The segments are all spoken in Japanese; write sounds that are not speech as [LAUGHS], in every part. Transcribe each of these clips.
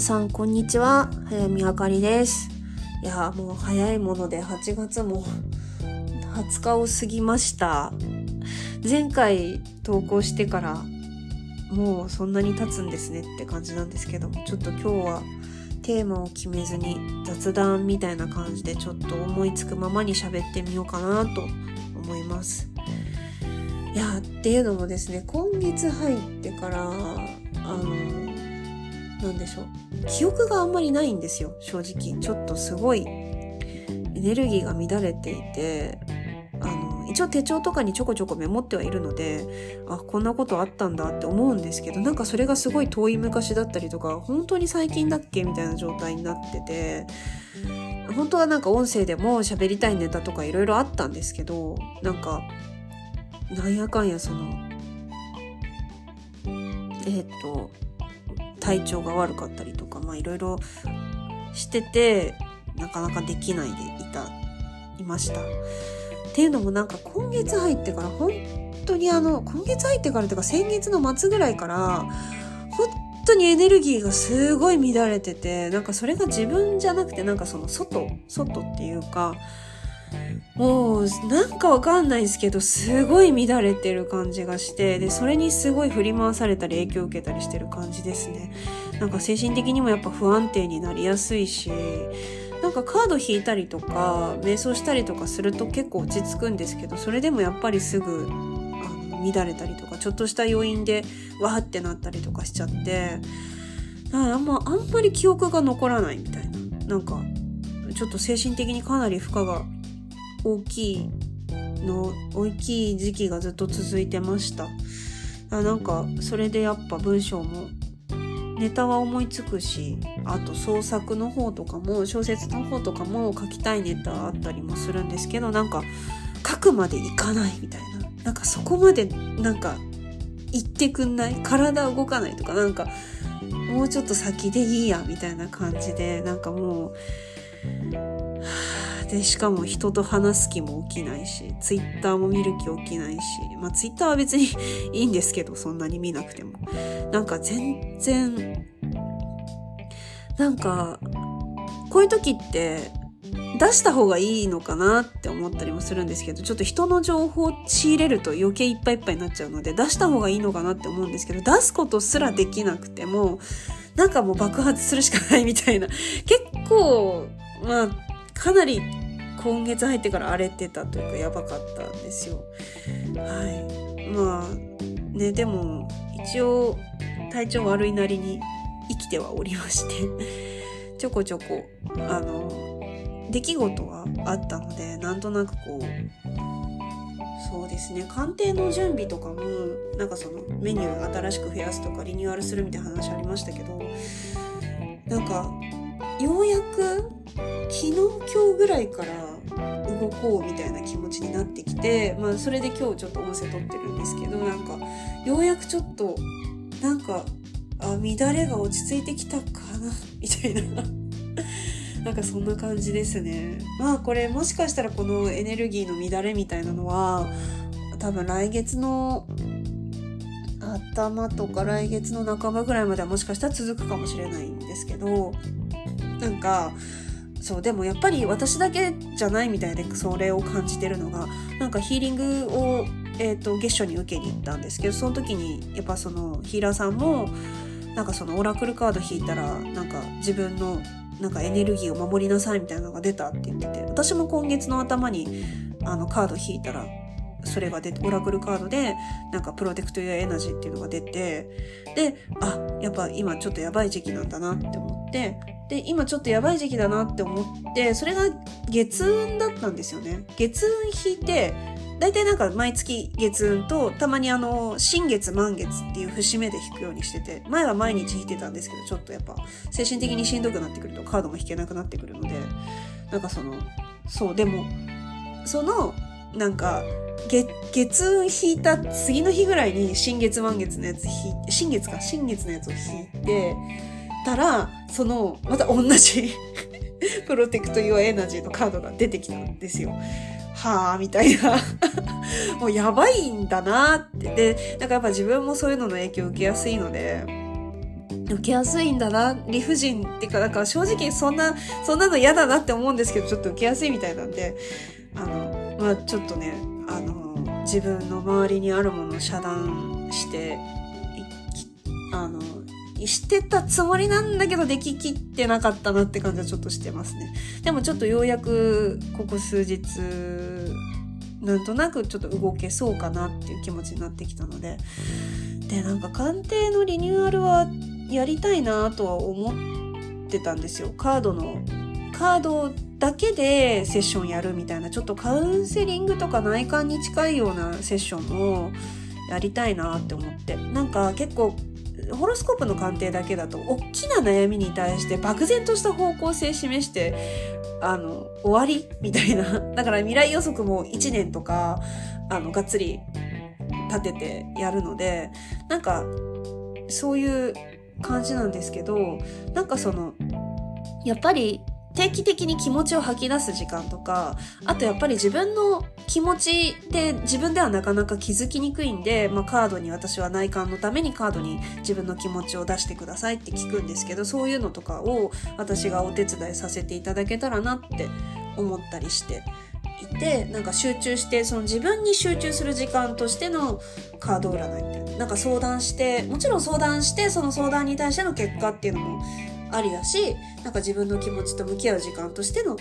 さんこんにちは。早見あかりです。いやもう早いもので8月も20日を過ぎました。前回投稿してからもうそんなに経つんですねって感じなんですけどもちょっと今日はテーマを決めずに雑談みたいな感じでちょっと思いつくままに喋ってみようかなと思います。いやっていうのもですね今月入ってからあのなんでしょう。記憶があんまりないんですよ正直。ちょっとすごいエネルギーが乱れていてあの一応手帳とかにちょこちょこメモってはいるのであこんなことあったんだって思うんですけどなんかそれがすごい遠い昔だったりとか本当に最近だっけみたいな状態になってて本当はなんか音声でも喋りたいネタとかいろいろあったんですけどなんかなんやかんやそのえっ、と体調が悪かったりとかまあいろいろしててなかなかできないでいたいました。っていうのもなんか今月入ってから本当にあの今月入ってからというか先月の末ぐらいから本当にエネルギーがすごい乱れててなんかそれが自分じゃなくてなんかその外外っていうかもうなんかわかんないですけどすごい乱れてる感じがしてでそれにすごい振り回されたり影響を受けたりしてる感じですね。なんか精神的にもやっぱ不安定になりやすいしなんかカード引いたりとか瞑想したりとかすると結構落ち着くんですけどそれでもやっぱりすぐあの乱れたりとかちょっとした要因でわーってなったりとかしちゃってあんまあんまり記憶が残らないみたいな。なんかちょっと精神的にかなり負荷が大きいの大きい時期がずっと続いてました。あなんかそれでやっぱ文章もネタは思いつくしあと創作の方とかも小説の方とかも書きたいネタあったりもするんですけどなんか書くまでいかないみたいな。なんかそこまでなんか言ってくんない体動かないとかなんかもうちょっと先でいいやみたいな感じでなんかもうでしかも人と話す気も起きないしツイッターも見る気起きないしまあツイッターは別にいいんですけどそんなに見なくても。なんか全然なんかこういう時って出した方がいいのかなって思ったりもするんですけどちょっと人の情報を仕入れると余計いっぱいいっぱいになっちゃうので出した方がいいのかなって思うんですけど出すことすらできなくてもなんかもう爆発するしかないみたいな。結構まあかなり今月入ってから荒れてたというかやばかったんですよ。はい。まあね、でも一応体調悪いなりに生きてはおりましてちょこちょこあの出来事はあったのでなんとなくこうそうですね鑑定の準備とかもなんかそのメニュー新しく増やすとかリニューアルするみたいな話ありましたけどなんかようやく昨日今日ぐらいから動こうみたいな気持ちになってきて、まあ、それで今日ちょっと音声撮ってるんですけどなんかようやくちょっとなんかあ乱れが落ち着いてきたかなみたいな。[LAUGHS] なんかそんな感じですね。まあこれもしかしたらこのエネルギーの乱れみたいなのは多分来月の頭とか来月の半ばぐらいまではもしかしたら続くかもしれないんですけどなんかそうでもやっぱり私だけじゃないみたいでそれを感じてるのがなんかヒーリングを、えーと、月初に受けに行ったんですけどその時にやっぱそのヒーラーさんもなんかそのオラクルカード引いたらなんか自分のなんかエネルギーを守りなさいみたいなのが出たって言ってて私も今月の頭にあのカード引いたらそれが出てオラクルカードでなんかプロテクトやエナジーっていうのが出てであやっぱ今ちょっとやばい時期なんだなって思ってで今ちょっとやばい時期だなって思ってそれが月運だったんですよね。月運引いて大体なんか毎月月運とたまにあの新月満月っていう節目で引くようにしてて前は毎日引いてたんですけどちょっとやっぱ精神的にしんどくなってくるとカードも引けなくなってくるのでなんかそのそうでもそのなんか月月運引いた次の日ぐらいに新月満月のやつ引新月か新月のやつを引いてたらそのまた同じ [LAUGHS] プロテクト・ユア・エナジーのカードが出てきたんですよ。はあみたいな [LAUGHS] もうやばいんだなって。で、なんかやっぱ自分もそういうのの影響を受けやすいので、受けやすいんだな、理不尽っていうか、なんか正直そんな、そんなの嫌だなって思うんですけど、ちょっと受けやすいみたいなんで、あの、まあちょっとね、あの、自分の周りにあるものを遮断して、あの、してたつもりなんだけどでききってなかったなって感じはちょっとしてますね。でもちょっとようやくここ数日なんとなくちょっと動けそうかなっていう気持ちになってきたので。でなんか鑑定のリニューアルはやりたいなとは思ってたんですよ。カードのカードだけでセッションやるみたいなちょっとカウンセリングとか内観に近いようなセッションをやりたいなって思って。なんか結構ホロスコープの鑑定だけだと大きな悩みに対して漠然とした方向性示してあの終わりみたいな。[LAUGHS] だから未来予測も1年とかあのがっつり立ててやるのでなんかそういう感じなんですけどなんかそのやっぱり定期的に気持ちを吐き出す時間とか、あとやっぱり自分の気持ちで自分ではなかなか気づきにくいんで、まあカードに私は内観のためにカードに自分の気持ちを出してくださいって聞くんですけど、そういうのとかを私がお手伝いさせていただけたらなって思ったりしていて、なんか集中して、その自分に集中する時間としてのカード占いみたいな。なんか相談して、もちろん相談して、その相談に対しての結果っていうのもありだしなんか自分の気持ちと向き合う時間としての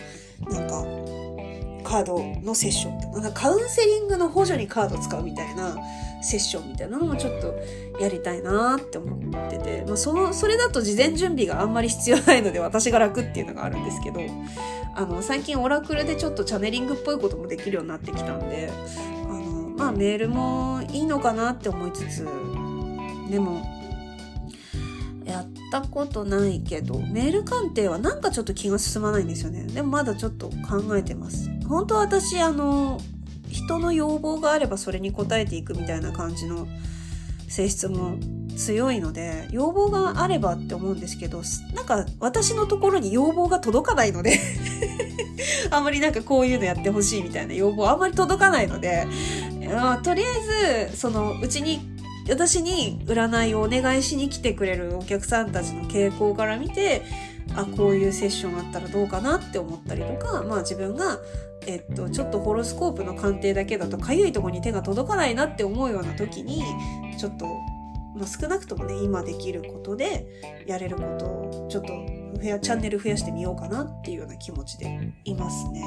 なんかカードのセッションなんかカウンセリングの補助にカード使うみたいなセッションみたいなのもちょっとやりたいなって思ってて、まあ、そのそれだと事前準備があんまり必要ないので私が楽っていうのがあるんですけどあの最近オラクルでちょっとチャネリングっぽいこともできるようになってきたんであのまあメールもいいのかなって思いつつでもったことないけど、メール鑑定はなんかちょっと気が進まないんですよね。でもまだちょっと考えてます。本当私、あの、人の要望があればそれに応えていくみたいな感じの性質も強いので、要望があればって思うんですけど、なんか私のところに要望が届かないので [LAUGHS] あんまりなんかこういうのやってほしいみたいな要望あんまり届かないので、まあ、とりあえず、そのうちに私に占いをお願いしに来てくれるお客さんたちの傾向から見て、あ、こういうセッションあったらどうかなって思ったりとか、まあ自分が、えっと、ちょっとホロスコープの鑑定だけだとかゆいとこに手が届かないなって思うような時に、ちょっと、まあ、少なくともね、今できることで、やれることを、ちょっと、チャンネル増やしてみようかなっていうような気持ちでいますね。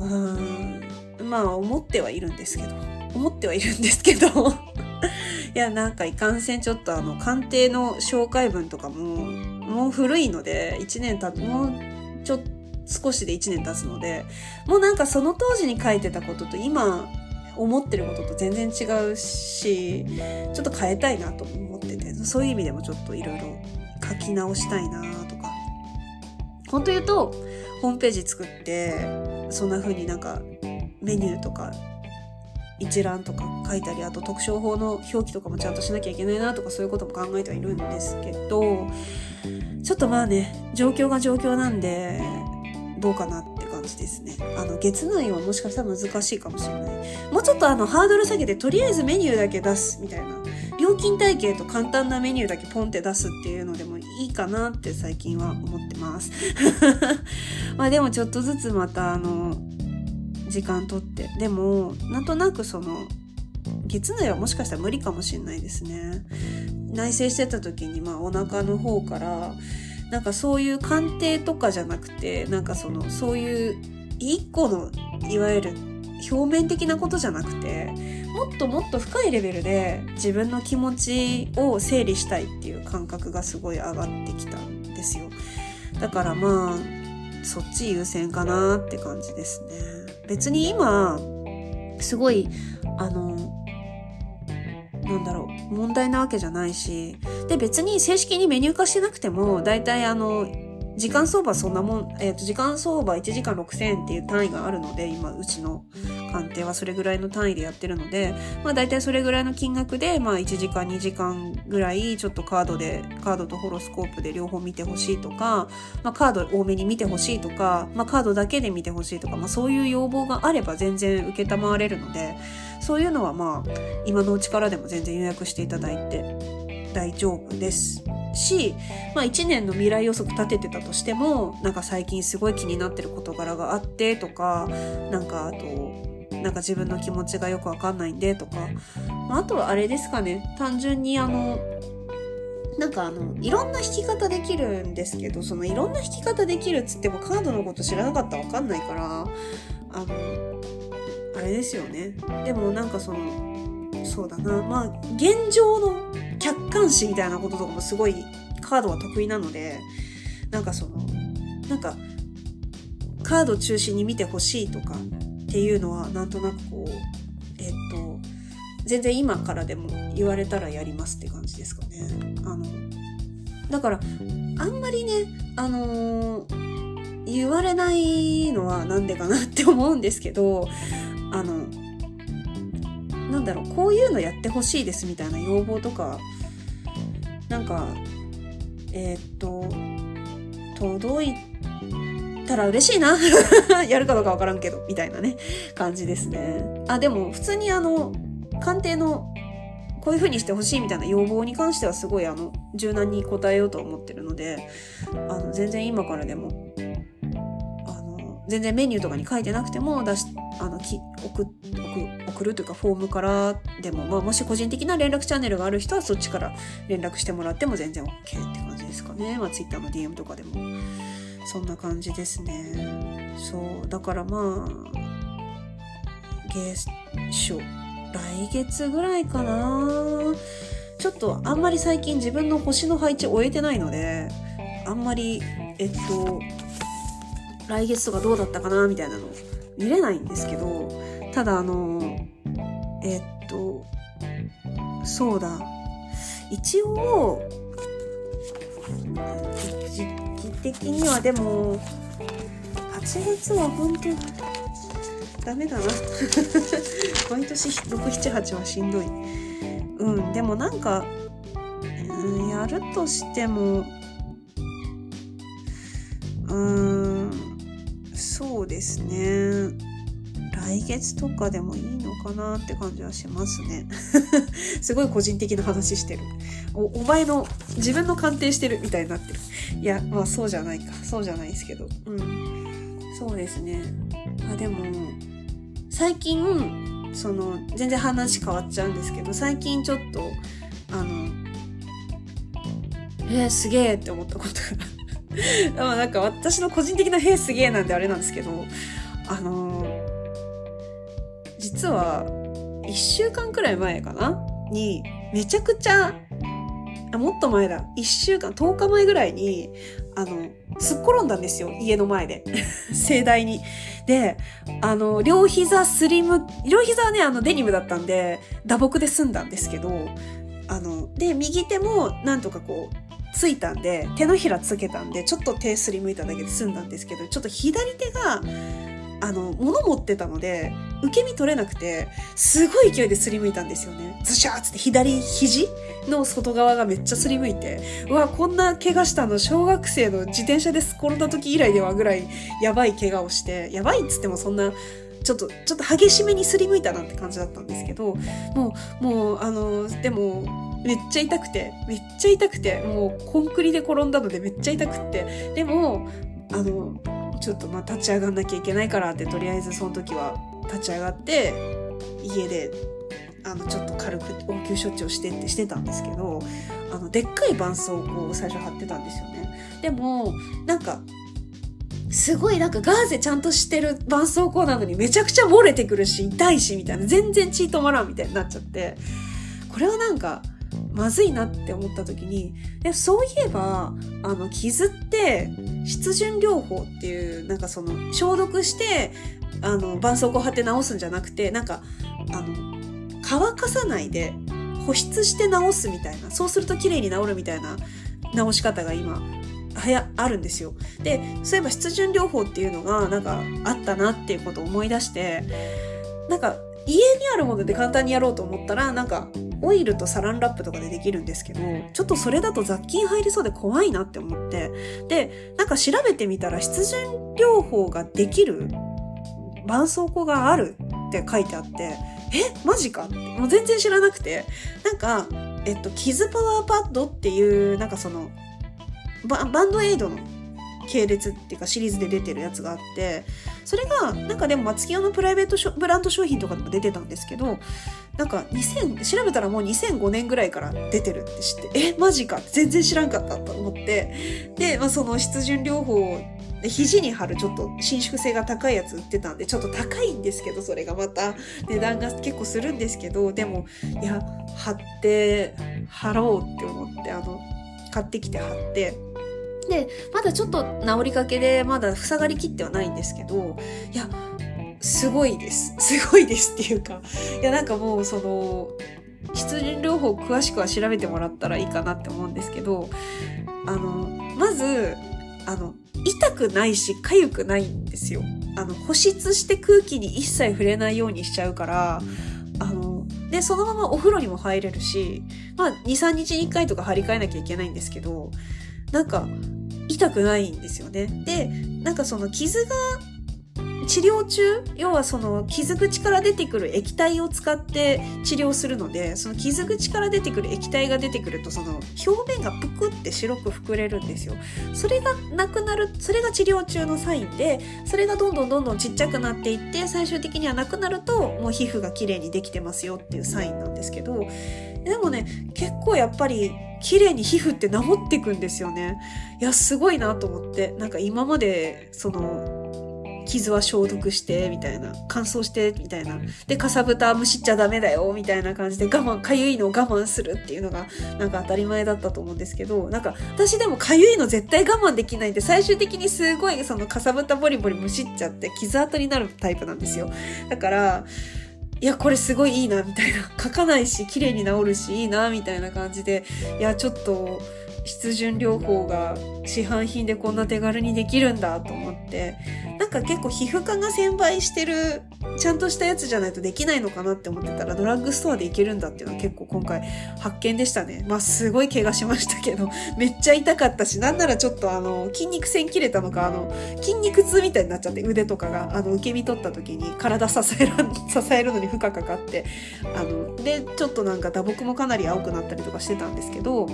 うーん、まあ思ってはいるんですけど、思ってはいるんですけど。[LAUGHS] いや、なんかいかんせんちょっとあの、鑑定の紹介文とかも、もう古いので、1年経つ、もうちょっと少しで1年経つので、もうなんかその当時に書いてたことと今思ってることと全然違うし、ちょっと変えたいなと思ってて、そういう意味でもちょっといろいろ書き直したいなとか。本当言うと、ホームページ作って、そんな風になんかメニューとか一覧とか書いたりあと特徴法の表記とかもちゃんとしなきゃいけないなとかそういうことも考えてはいるんですけどちょっとまあね状況が状況なんでどうかなって感じですね。あの、月内はもしかしたら難しいかもしれない。もうちょっとあの、ハードル下げて、とりあえずメニューだけ出すみたいな。料金体系と簡単なメニューだけポンって出すっていうのでもいいかなって最近は思ってます。[LAUGHS] まあでもちょっとずつまたあの、時間とって。でもなんとなくその月内はもしかしたら無理かもしれないですね。内省してた時にまあお腹の方からなんかそういう鑑定とかじゃなくてなんかそのそういう一個のいわゆる表面的なことじゃなくてもっともっと深いレベルで自分の気持ちを整理したいっていう感覚がすごい上がってきたんですよ。だからまあそっち優先かなって感じですね。別に今、すごい、あの、なんだろう、問題なわけじゃないし、で、別に正式にメニュー化してなくても、大体あの、時間相場そんなもん、えっ、ー、と、時間相場1時間6000円っていう単位があるので、今、うちの。鑑定はそれぐらいの単位でやってるので、まあ大体それぐらいの金額で、まあ1時間2時間ぐらい、ちょっとカードで、カードとホロスコープで両方見てほしいとか、まあカード多めに見てほしいとか、まあカードだけで見てほしいとか、まあそういう要望があれば全然受けたまわれるので、そういうのはまあ、今のうちからでも全然予約していただいて大丈夫です。し、まあ1年の未来予測立ててたとしても、なんか最近すごい気になってる事柄があってとか、なんかあと、なんか自分の気持ちがよくわかんないんでとか、まあ、あとはあれですかね、単純にあの、なんかあの、いろんな弾き方できるんですけど、そのいろんな弾き方できるっつってもカードのこと知らなかったらわかんないから、あの、あれですよね。でもなんかその、そうだな、まあ、現状の客観視みたいなこととかもすごいカードは得意なので、なんかその、なんか、カード中心に見てほしいとかっていうのはなんとなくこう、えっと、全然今からでも言われたらやりますって感じですかね。あの、だから、あんまりね、あのー、言われないのはなんでかなって思うんですけど、あの、なんだろう、こういうのやってほしいですみたいな要望とか、なんか、えー、っと、届いたら嬉しいな [LAUGHS] やるかどうかわからんけど、みたいなね、感じですね。あ、でも、普通にあの、鑑定の、こういう風にしてほしいみたいな要望に関してはすごいあの、柔軟に答えようと思ってるので、あの、全然今からでもあの全然メニューとかに書いてなくても出し、あの、き送送送るというかフォームからでも、まあ、もし個人的な連絡チャンネルがある人はそっちから連絡してもらっても全然 OK って感じですかね。まあ、Twitter の DM とかでも。そんな感じですね。そう。だからまあ、月初、来月ぐらいかな。ちょっとあんまり最近自分の星の配置終えてないので、あんまり、えっと、来月とかどうだったかなみたいなの見れないんですけど、ただあの、えっと、そうだ、一応、時期的にはでも、8月は本当にダメだな。[LAUGHS] 毎年6、7、8はしんどい。うん、でもなんか、うん、やるとしても、うーん、そうですね。来月とかでもいいのかなって感じはしますね。[LAUGHS] すごい個人的な話してる。お、お前の自分の鑑定してるみたいになってる。いや、まあそうじゃないか。そうじゃないですけど。うん。そうですね。あ、でも、最近、その、全然話変わっちゃうんですけど、最近ちょっと、あの、えー、すげえって思ったことが [LAUGHS] まあなんか私の個人的な「へえすげえ」なんであれなんですけどあの、実は1週間くらい前かな？にめちゃくちゃあもっと前だ。1週間10日前ぐらいにあのすっ転んだんですよ。家の前で。[LAUGHS] 盛大に。であの両膝スリム両膝はねあのデニムだったんで打撲で済んだんですけどあので右手もなんとかこうついたんで、手のひらつけたんで、ちょっと手すりむいただけで済んだんですけど、ちょっと左手が、あの、物持ってたので、受け身取れなくて、すごい勢いですりむいたんですよね。ズシャーつって左肘の外側がめっちゃすりむいて、うわ、こんな怪我したの小学生の自転車で転んだ時以来ではぐらいやばい怪我をして、やばいっつってもそんな、ちょっと、ちょっと激しめにすりむいたなんて感じだったんですけど、もう、もう、あの、でも、めっちゃ痛くて、めっちゃ痛くて、もうコンクリで転んだのでめっちゃ痛くって、でも、あの、ちょっとまあ立ち上がんなきゃいけないからって、とりあえずその時は立ち上がって、家で、あの、ちょっと軽く応急処置をしてってしてたんですけど、あの、でっかい絆創膏を最初貼ってたんですよね。でも、なんか、すごいなんかガーゼちゃんとしてる絆創膏なのにめちゃくちゃ漏れてくるし、痛いし、みたいな。全然血止まらんみたいになっちゃって。これはなんか、まずいなって思った時に、そういえば、あの、傷って、湿潤療法っていう、なんかその、消毒して、あの、絆創膏貼って治すんじゃなくて、なんか、あの、乾かさないで、保湿して治すみたいな、そうすると綺麗に治るみたいな治し方が今、はや、あるんですよ。で、そういえば湿潤療法っていうのが、なんか、あったなっていうことを思い出して、なんか、家にあるもので簡単にやろうと思ったら、なんか、オイルとサランラップとかでできるんですけど、ちょっとそれだと雑菌入りそうで怖いなって思って、で、なんか調べてみたら、湿潤療法ができる絆創膏があるって書いてあって、えマジか？って。もう全然知らなくて。なんか、えっと、キズパワーパッドっていう、なんかその、ババンドエイドの系列っていうかシリーズで出てるやつがあって、それが、なんかでも松清のプライベートブランド商品とかでも出てたんですけど、なんか2000、調べたらもう2005年ぐらいから出てるって知って、え、マジか？全然知らんかったと思って、で、まあその湿潤療法で、肘に貼るちょっと伸縮性が高いやつ売ってたんで、ちょっと高いんですけど、それがまた値段が結構するんですけど、でも、いや、貼って、貼ろうって思って、あの、買ってきて貼って、で、まだちょっと治りかけで、まだ塞がりきってはないんですけど、いや、すごいです。[LAUGHS] すごいですっていうか、いや、なんかもう、その、湿潤療法詳しくは調べてもらったらいいかなって思うんですけど、あの、まず、あの、痛くないし、痒くないんですよ。あの、保湿して空気に一切触れないようにしちゃうから、あの、で、そのままお風呂にも入れるし、まあ、2、3日に1回とか張り替えなきゃいけないんですけど、なんか、痛くないんですよね。で、なんかその傷が治療中要はその傷口から出てくる液体を使って治療するのでその傷口から出てくる液体が出てくるとその表面がぷくって白く膨れるんですよ。それがなくなるそれが治療中のサインでそれがどんどんどんどんちっちゃくなっていって最終的にはなくなるともう皮膚が綺麗にできてますよっていうサインなんですけどでもね結構やっぱり綺麗に皮膚って治っていくんですよね。いやすごいなと思って。なんか今までその傷は消毒して、みたいな。乾燥して、みたいな。で、かさぶたむしっちゃダメだよ、みたいな感じで我慢、かゆいのを我慢するっていうのが、なんか当たり前だったと思うんですけど、なんか、私でもかゆいの絶対我慢できないんで、最終的にすごいそのかさぶたボリボリむしっちゃって傷跡になるタイプなんですよ。だから、いや、これすごいいいな、みたいな。[LAUGHS] 書かないし、綺麗に治るし、いいな、みたいな感じで、いや、ちょっと、湿潤療法が市販品でこんな手軽にできるんだと思って、なんか結構皮膚科が専売してるちゃんとしたやつじゃないとできないのかなって思ってたらドラッグストアでいけるんだっていうのは結構今回発見でしたね。まあすごい怪我しましたけど、[LAUGHS] めっちゃ痛かったし、なんならちょっとあの筋肉線切れたのか、あの筋肉痛みたいになっちゃって腕とかがあの受け身取った時に体支える、[LAUGHS] 支えるのに負荷かかって、あの、で、ちょっとなんか打撲もかなり青くなったりとかしてたんですけど、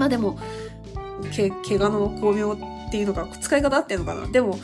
まあでも、け、怪我の巧妙っていうのが、使い方あってんのかなでも、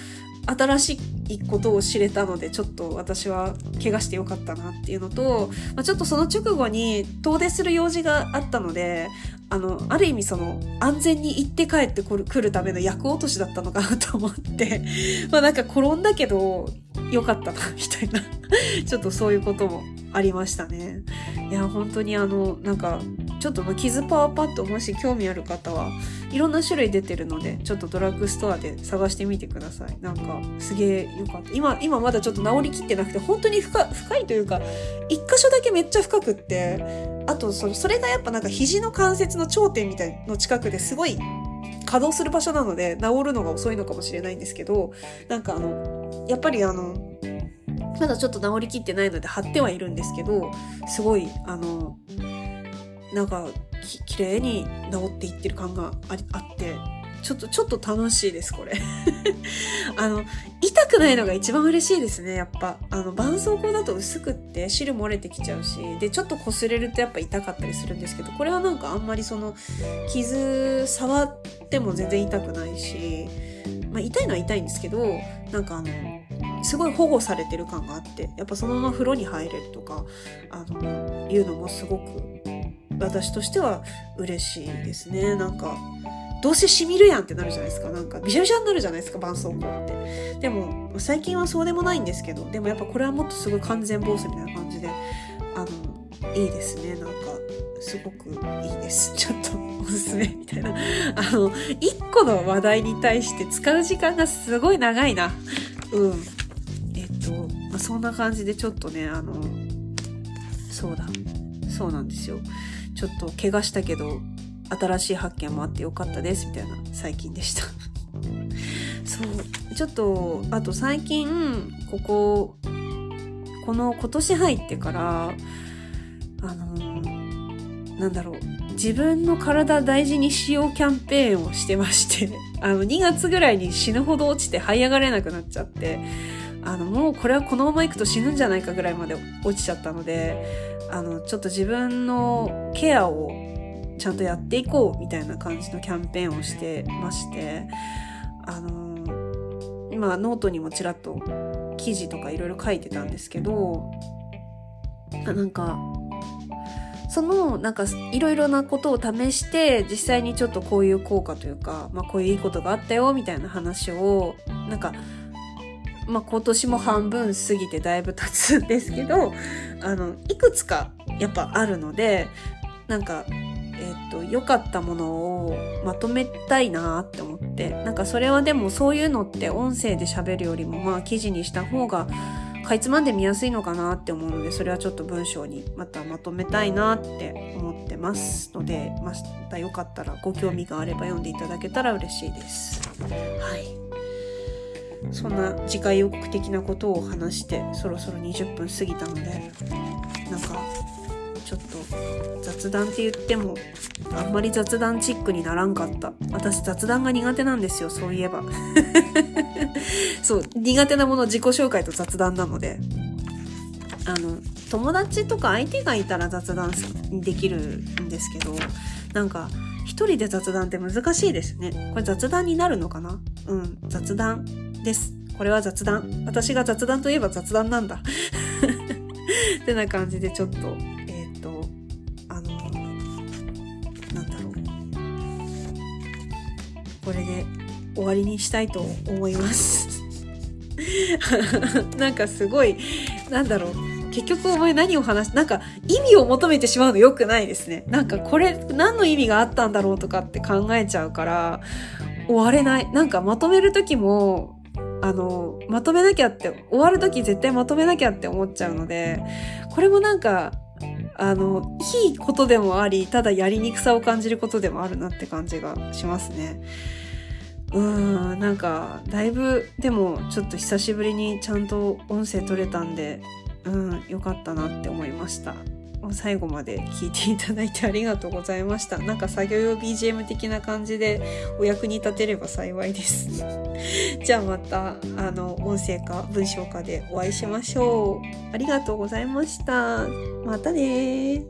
新しいことを知れたので、ちょっと私は怪我してよかったなっていうのと、まあ、ちょっとその直後に遠出する用事があったので、あの、ある意味その安全に行って帰ってくる来るための役落としだったのかなと思って、[LAUGHS] まあなんか転んだけど、よかったな、みたいな。[LAUGHS] ちょっとそういうこともありましたね。いや、本当にあの、なんか、ちょっと傷パワーパッドもし興味ある方はいろんな種類出てるのでちょっとドラッグストアで探してみてください。なんかすげえよかった。今今まだちょっと治りきってなくて本当に深深いというか一箇所だけめっちゃ深くってあとそそれがやっぱなんか肘の関節の頂点みたいの近くですごい稼働する場所なので治るのが遅いのかもしれないんですけどなんかあのやっぱりあのまだちょっと治りきってないので貼ってはいるんですけどすごいあのなんかき綺麗に治っていってる感がああってちょっと、ちょっと楽しいです、これ。[LAUGHS] あの、痛くないのが一番嬉しいですね、やっぱ。あの、絆創膏だと薄くって汁漏れてきちゃうし、で、ちょっと擦れるとやっぱ痛かったりするんですけど、これはなんかあんまりその、傷触っても全然痛くないし、まあ痛いのは痛いんですけど、なんかあの、すごい保護されてる感があって、やっぱそのまま風呂に入れるとか、あの、いうのもすごく私としては嬉しいですね。なんか、どうせ染みるやんってなるじゃないですか。なんか、びしゃびしゃになるじゃないですか、絆創膏って。でも、最近はそうでもないんですけど、でもやっぱこれはもっとすごい完全防水みたいな感じで、あの、いいですね。なんか、すごくいいです。[LAUGHS] ちょっとおすすめみたいな。あの、一個の話題に対して使う時間がすごい長いな。うん。えっと、まあ、そんな感じでちょっとね、あの、そうだ。そうなんですよ。ちょっと怪我したけど、新しい発見もあってよかったです、みたいな最近でした。[LAUGHS] そう。ちょっと、あと最近、ここ、この今年入ってから、あのー、なんだろう、自分の体大事にしようキャンペーンをしてまして、あの、2月ぐらいに死ぬほど落ちて這い上がれなくなっちゃって、あの、もうこれはこのままいくと死ぬんじゃないかぐらいまで落ちちゃったので、あの、ちょっと自分のケアをちゃんとやっていこうみたいな感じのキャンペーンをしてまして、あの、今ノートにもちらっと記事とかいろいろ書いてたんですけど、なんか、そのなんかいろいろなことを試して実際にちょっとこういう効果というか、まあ、こういういいことがあったよみたいな話をなんか、まあ、今年も半分過ぎてだいぶ経つんですけどあのいくつかやっぱあるのでなんかえっ、と良かったものをまとめたいなって思ってなんかそれはでもそういうのって音声で喋るよりもまあ記事にした方がかいつまんで見やすいのかなって思うのでそれはちょっと文章にまたまとめたいなって思ってますのでまたよかったらご興味があれば読んでいただけたら嬉しいです。はいそんな次回予告的なことを話してそろそろ20分過ぎたのでなんかちょっと雑談って言ってもあんまり雑談チックにならんかった。私雑談が苦手なんですよそういえば。[LAUGHS] そう苦手なもの自己紹介と雑談なので。あの友達とか相手がいたら雑談できるんですけどなんか一人で雑談って難しいですね。これ雑談になるのかな？うん雑談。です。これは雑談。私が雑談といえば雑談なんだ。[LAUGHS] ってな感じでちょっとえっと。あの。なんだろう。これで終わりにしたいと思います。[LAUGHS] なんかすごいなんだろう。結局お前何を話しなんか意味を求めてしまうの良くないですね。なんかこれ何の意味があったんだろうとかって考えちゃうから終われない。なんかまとめる時もあのまとめなきゃって終わる時絶対まとめなきゃって思っちゃうのでこれもなんかあの、いいことでもあり、ただやりにくさを感じることでもあるなって感じがしますね。うーん、なんか、だいぶ、でも、ちょっと久しぶりにちゃんと音声取れたんで、うん、よかったなって思いました。最後まで聞いていただいてありがとうございました。なんか作業用 BGM 的な感じでお役に立てれば幸いです。[LAUGHS] じゃあまた、あの、音声か文章かでお会いしましょう。ありがとうございました。またね